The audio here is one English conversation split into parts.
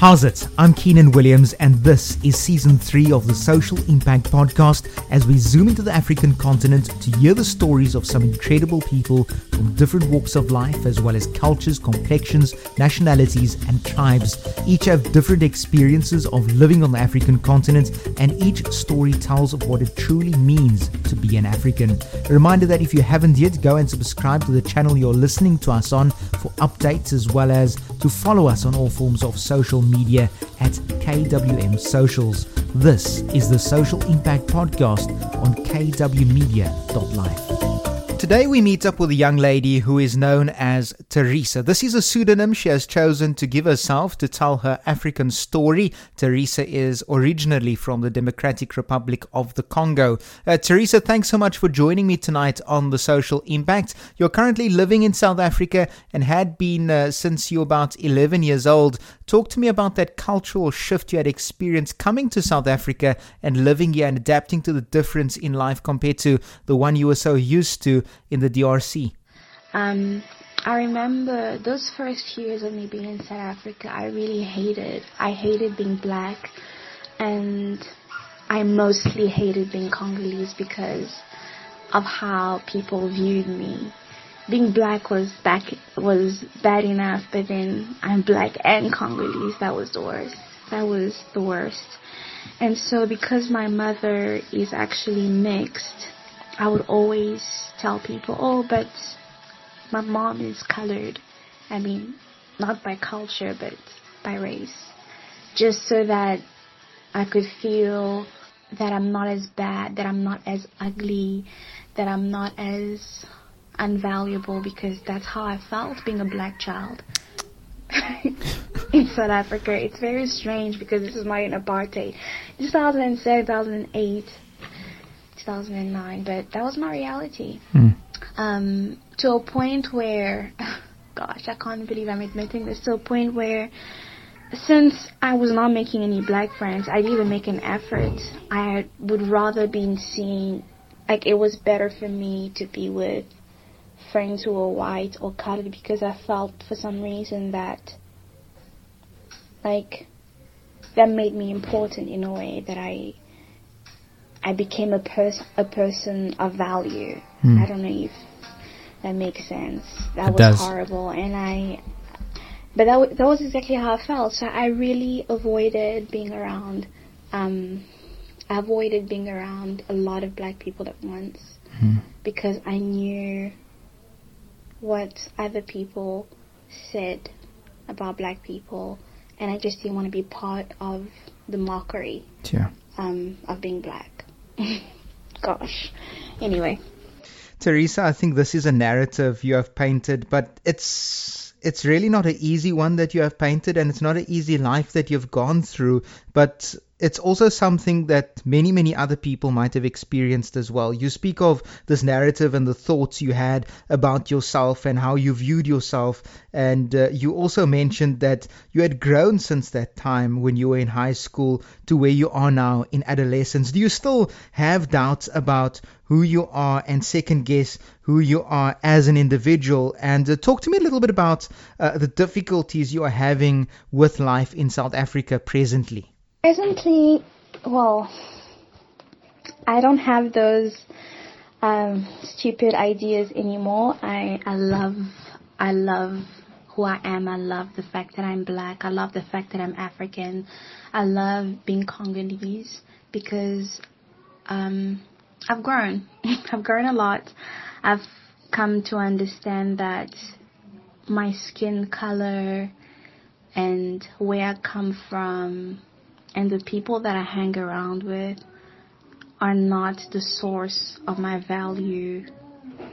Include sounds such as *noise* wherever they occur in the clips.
How's it? I'm Keenan Williams, and this is season three of the Social Impact Podcast as we zoom into the African continent to hear the stories of some incredible people from different walks of life, as well as cultures, complexions, nationalities, and tribes. Each have different experiences of living on the African continent, and each story tells of what it truly means to be an African. A reminder that if you haven't yet, go and subscribe to the channel you're listening to us on for updates as well as to follow us on all forms of social media at KWM Socials. This is the Social Impact Podcast on kwmedia.life. Today we meet up with a young lady who is known as Teresa. This is a pseudonym she has chosen to give herself to tell her African story. Teresa is originally from the Democratic Republic of the Congo. Uh, Teresa, thanks so much for joining me tonight on the Social Impact. You're currently living in South Africa and had been uh, since you about 11 years old. Talk to me about that cultural shift you had experienced coming to South Africa and living here and adapting to the difference in life compared to the one you were so used to in the DRC? Um, I remember those first years of me being in South Africa, I really hated. I hated being black, and I mostly hated being Congolese because of how people viewed me. Being black was back was bad enough, but then I'm black and Congolese. That was the worst. That was the worst. And so, because my mother is actually mixed, I would always tell people, oh, but my mom is colored. I mean, not by culture, but by race. Just so that I could feel that I'm not as bad, that I'm not as ugly, that I'm not as unvaluable because that's how I felt being a black child *laughs* in South Africa. It's very strange because this is my apartheid. 2007, 2008, 2009, but that was my reality. Mm. Um, to a point where, *laughs* gosh, I can't believe I'm admitting this, to a point where since I was not making any black friends, I didn't even make an effort. I would rather be seen, like it was better for me to be with friends who were white or colored because I felt for some reason that, like, that made me important in a way that I I became a person a person of value. Hmm. I don't know if that makes sense. That It was does. horrible, and I. But that w- that was exactly how I felt. So I really avoided being around. Um, I avoided being around a lot of black people at once Hmm. because I knew what other people said about black people, and I just didn't want to be part of the mockery Yeah. um, of being black. *laughs* Gosh. Anyway, Teresa, I think this is a narrative you have painted, but it's it's really not an easy one that you have painted, and it's not an easy life that you've gone through. But it's also something that many, many other people might have experienced as well. You speak of this narrative and the thoughts you had about yourself and how you viewed yourself, and uh, you also mentioned that you had grown since that time when you were in high school to where you are now in adolescence. Do you still have doubts about who you are and second guess who you are as an individual? And uh, talk to me a little bit about uh, the difficulties you are having with life in South Africa presently. Presently, well, I don't have those um, stupid ideas anymore. I I love I love who I am. I love the fact that I'm black. I love the fact that I'm African. I love being Congolese because um, I've grown. *laughs* I've grown a lot. I've come to understand that my skin color and where I come from and the people that I hang around with are not the source of my value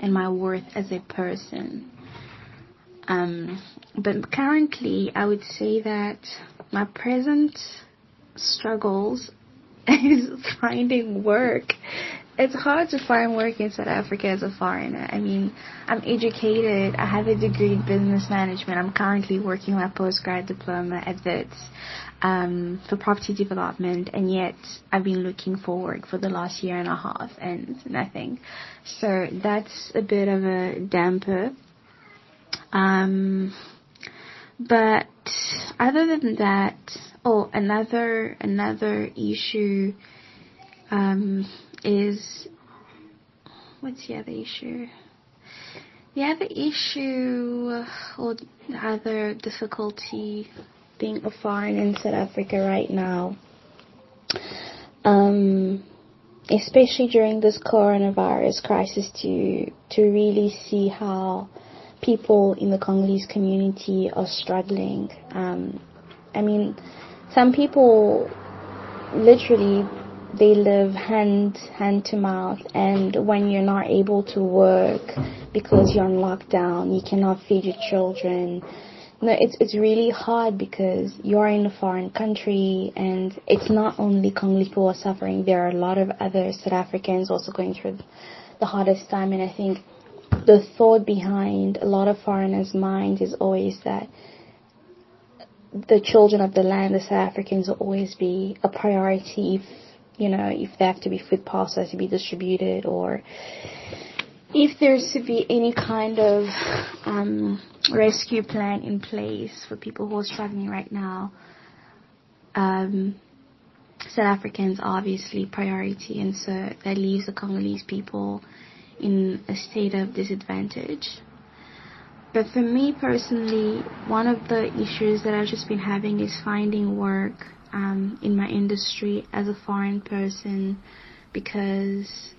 and my worth as a person. Um, but currently, I would say that my present struggles *laughs* is finding work. It's hard to find work in South Africa as a foreigner. I mean, I'm educated. I have a degree in business management. I'm currently working my postgrad diploma at WITS um, for property development, and yet I've been looking for work for the last year and a half and nothing. So that's a bit of a damper. Um, but other than that, oh, another another issue um, is what's the other issue? The other issue or the other difficulty being a foreign in South Africa right now, um, especially during this coronavirus crisis, to to really see how people in the Congolese community are struggling. Um, I mean, some people literally they live hand hand to mouth and when you're not able to work because you're on lockdown you cannot feed your children. No it's it's really hard because you're in a foreign country and it's not only congolese people are suffering. There are a lot of other south africans also going through the hardest time and i think the thought behind a lot of foreigners' minds is always that the children of the land, the South Africans, will always be a priority you know, if they have to be food parcels to be distributed or if there's to be any kind of um, rescue plan in place for people who are struggling right now. Um, South Africans are obviously priority, and so that leaves the Congolese people in a state of disadvantage. But for me personally, one of the issues that I've just been having is finding work um, in my industry as a foreign person because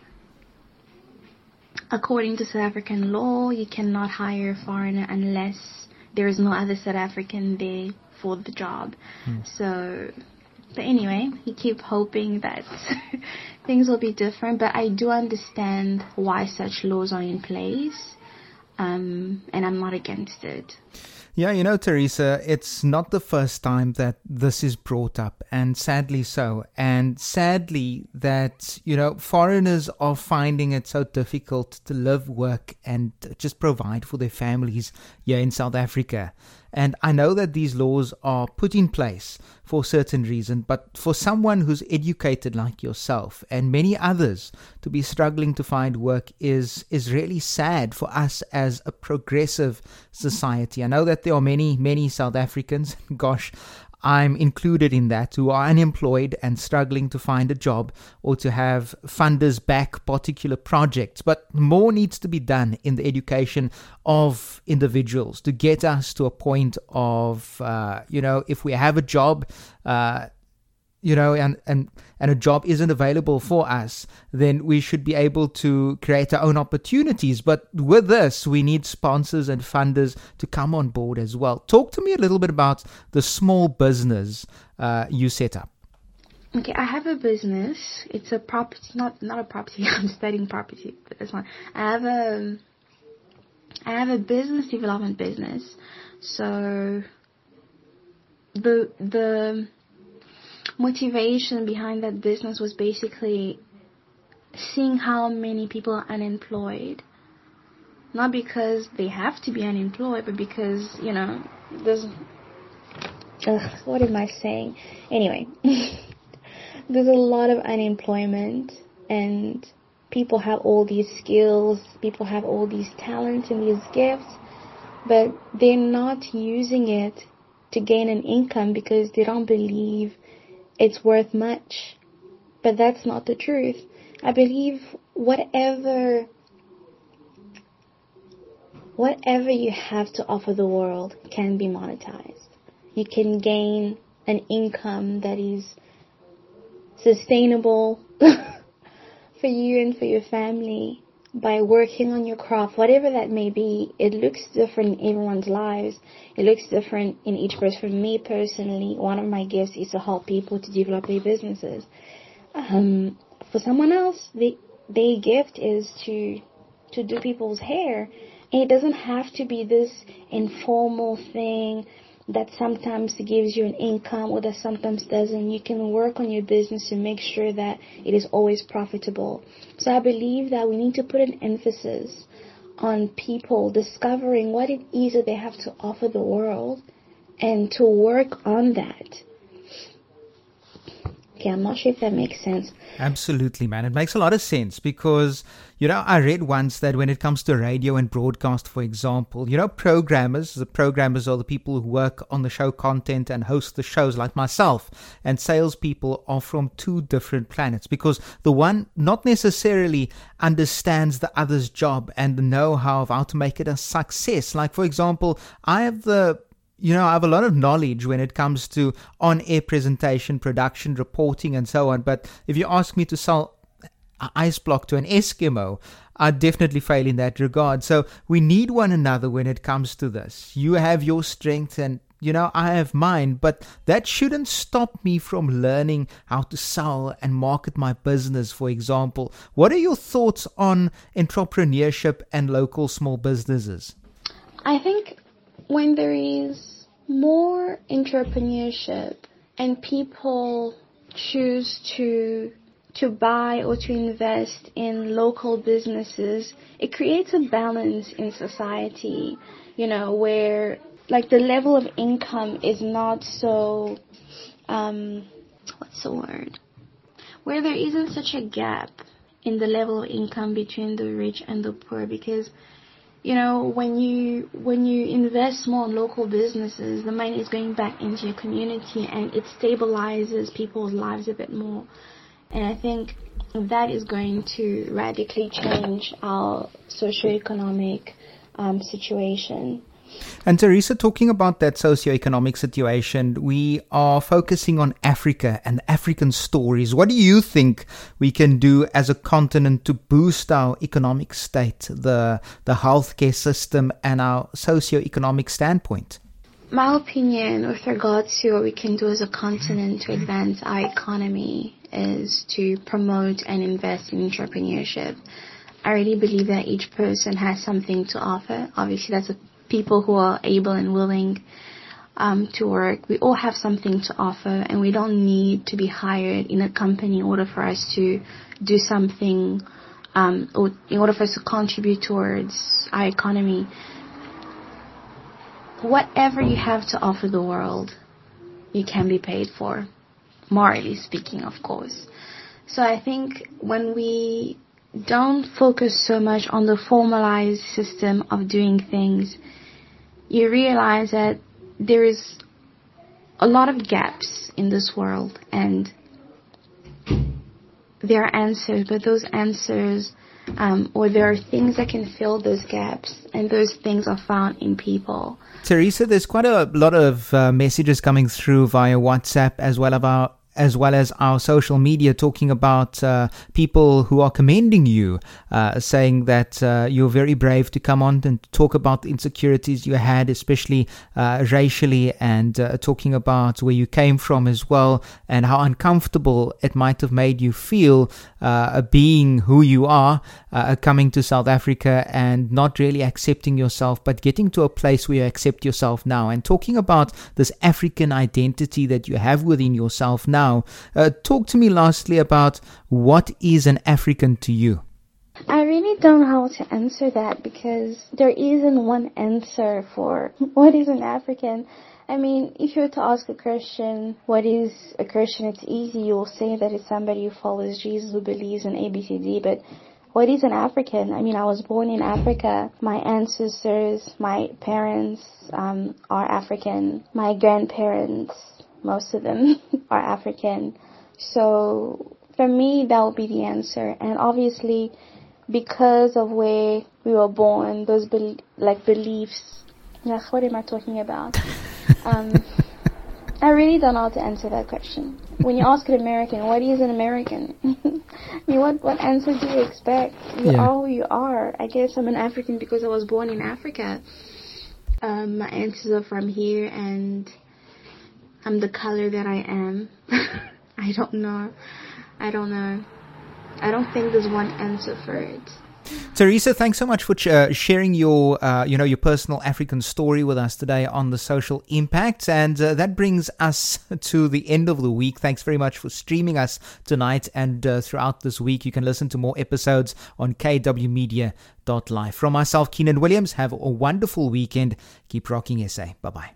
according to South African law, you cannot hire a foreigner unless there is no other South African there for the job. Hmm. So but anyway, you keep hoping that *laughs* things will be different. But I do understand why such laws are in place, um, and I'm not against it. Yeah, you know, Teresa, it's not the first time that this is brought up, and sadly so. And sadly that, you know, foreigners are finding it so difficult to live, work, and just provide for their families here in South Africa. And I know that these laws are put in place for a certain reason, but for someone who's educated like yourself and many others to be struggling to find work is is really sad for us as a progressive society. I know that there are many, many South Africans, *laughs* gosh, I'm included in that who are unemployed and struggling to find a job or to have funders back particular projects. But more needs to be done in the education of individuals to get us to a point of, uh, you know, if we have a job, uh, you know, and, and, and a job isn't available for us, then we should be able to create our own opportunities. But with this, we need sponsors and funders to come on board as well. Talk to me a little bit about the small business uh, you set up. Okay, I have a business. It's a property, not not a property. *laughs* I'm studying property, but that's fine. I have a I have a business development business. So the the motivation behind that business was basically seeing how many people are unemployed. Not because they have to be unemployed, but because, you know, there's. Ugh, what am I saying? Anyway, *laughs* there's a lot of unemployment, and people have all these skills, people have all these talents and these gifts, but they're not using it to gain an income because they don't believe it's worth much. But that's not the truth. I believe whatever whatever you have to offer the world can be monetized. You can gain an income that is sustainable *laughs* for you and for your family by working on your craft, whatever that may be, it looks different in everyone's lives. It looks different in each person. For me personally, one of my gifts is to help people to develop their businesses. Um, for someone else, the their gift is to to do people's hair, and it doesn't have to be this informal thing that sometimes gives you an income or that sometimes doesn't. You can work on your business to make sure that it is always profitable. So I believe that we need to put an emphasis on people discovering what it is that they have to offer the world and to work on that. Okay, I'm not sure if that makes sense. Absolutely, man. It makes a lot of sense because, you know, I read once that when it comes to radio and broadcast, for example, you know, programmers, the programmers are the people who work on the show content and host the shows, like myself, and salespeople are from two different planets because the one not necessarily understands the other's job and the know how of how to make it a success. Like, for example, I have the you know, I have a lot of knowledge when it comes to on air presentation, production, reporting, and so on. But if you ask me to sell an ice block to an Eskimo, I definitely fail in that regard. So we need one another when it comes to this. You have your strength and you know, I have mine, but that shouldn't stop me from learning how to sell and market my business, for example. What are your thoughts on entrepreneurship and local small businesses? I think when there is more entrepreneurship and people choose to to buy or to invest in local businesses, it creates a balance in society, you know, where like the level of income is not so um what's the word? Where there isn't such a gap in the level of income between the rich and the poor because you know, when you when you invest more in local businesses, the money is going back into your community and it stabilizes people's lives a bit more. And I think that is going to radically change our socioeconomic um, situation. And Teresa, talking about that socioeconomic situation, we are focusing on Africa and African stories. What do you think we can do as a continent to boost our economic state, the the healthcare system, and our socioeconomic standpoint? My opinion with regards to what we can do as a continent to advance our economy is to promote and invest in entrepreneurship. I really believe that each person has something to offer. Obviously, that's a people who are able and willing um, to work. We all have something to offer, and we don't need to be hired in a company in order for us to do something, um, or in order for us to contribute towards our economy. Whatever you have to offer the world, you can be paid for, morally speaking, of course. So I think when we don't focus so much on the formalized system of doing things, you realize that there is a lot of gaps in this world and there are answers, but those answers, um, or there are things that can fill those gaps, and those things are found in people. Teresa, there's quite a lot of uh, messages coming through via WhatsApp as well as our as well as our social media talking about uh, people who are commending you, uh, saying that uh, you're very brave to come on and talk about the insecurities you had, especially uh, racially, and uh, talking about where you came from as well, and how uncomfortable it might have made you feel uh, being who you are, coming to South Africa and not really accepting yourself, but getting to a place where you accept yourself now, and talking about this African identity that you have within yourself now now. Uh, talk to me lastly about what is an African to you? I really don't know how to answer that because there isn't one answer for *laughs* what is an African. I mean, if you were to ask a Christian what is a Christian, it's easy. You'll say that it's somebody who follows Jesus, who believes in ABCD, but what is an African? I mean, I was born in Africa. My ancestors, my parents um, are African. My grandparents most of them *laughs* are African. So for me, that would be the answer. And obviously, because of where we were born, those be- like beliefs. Yeah, what am I talking about? *laughs* um, I really don't know how to answer that question. When you ask an American, what is an American? *laughs* I mean, what what answer do you expect? You yeah. are who you are. I guess I'm an African because I was born in Africa. Um, my ancestors are from here, and I'm the color that I am. *laughs* I don't know. I don't know. I don't think there's one answer for it. Teresa, thanks so much for uh, sharing your, uh, you know, your personal African story with us today on the social impact, and uh, that brings us *laughs* to the end of the week. Thanks very much for streaming us tonight and uh, throughout this week. You can listen to more episodes on kwmedia.live. From myself, Keenan Williams, have a wonderful weekend. Keep rocking, SA. Bye bye.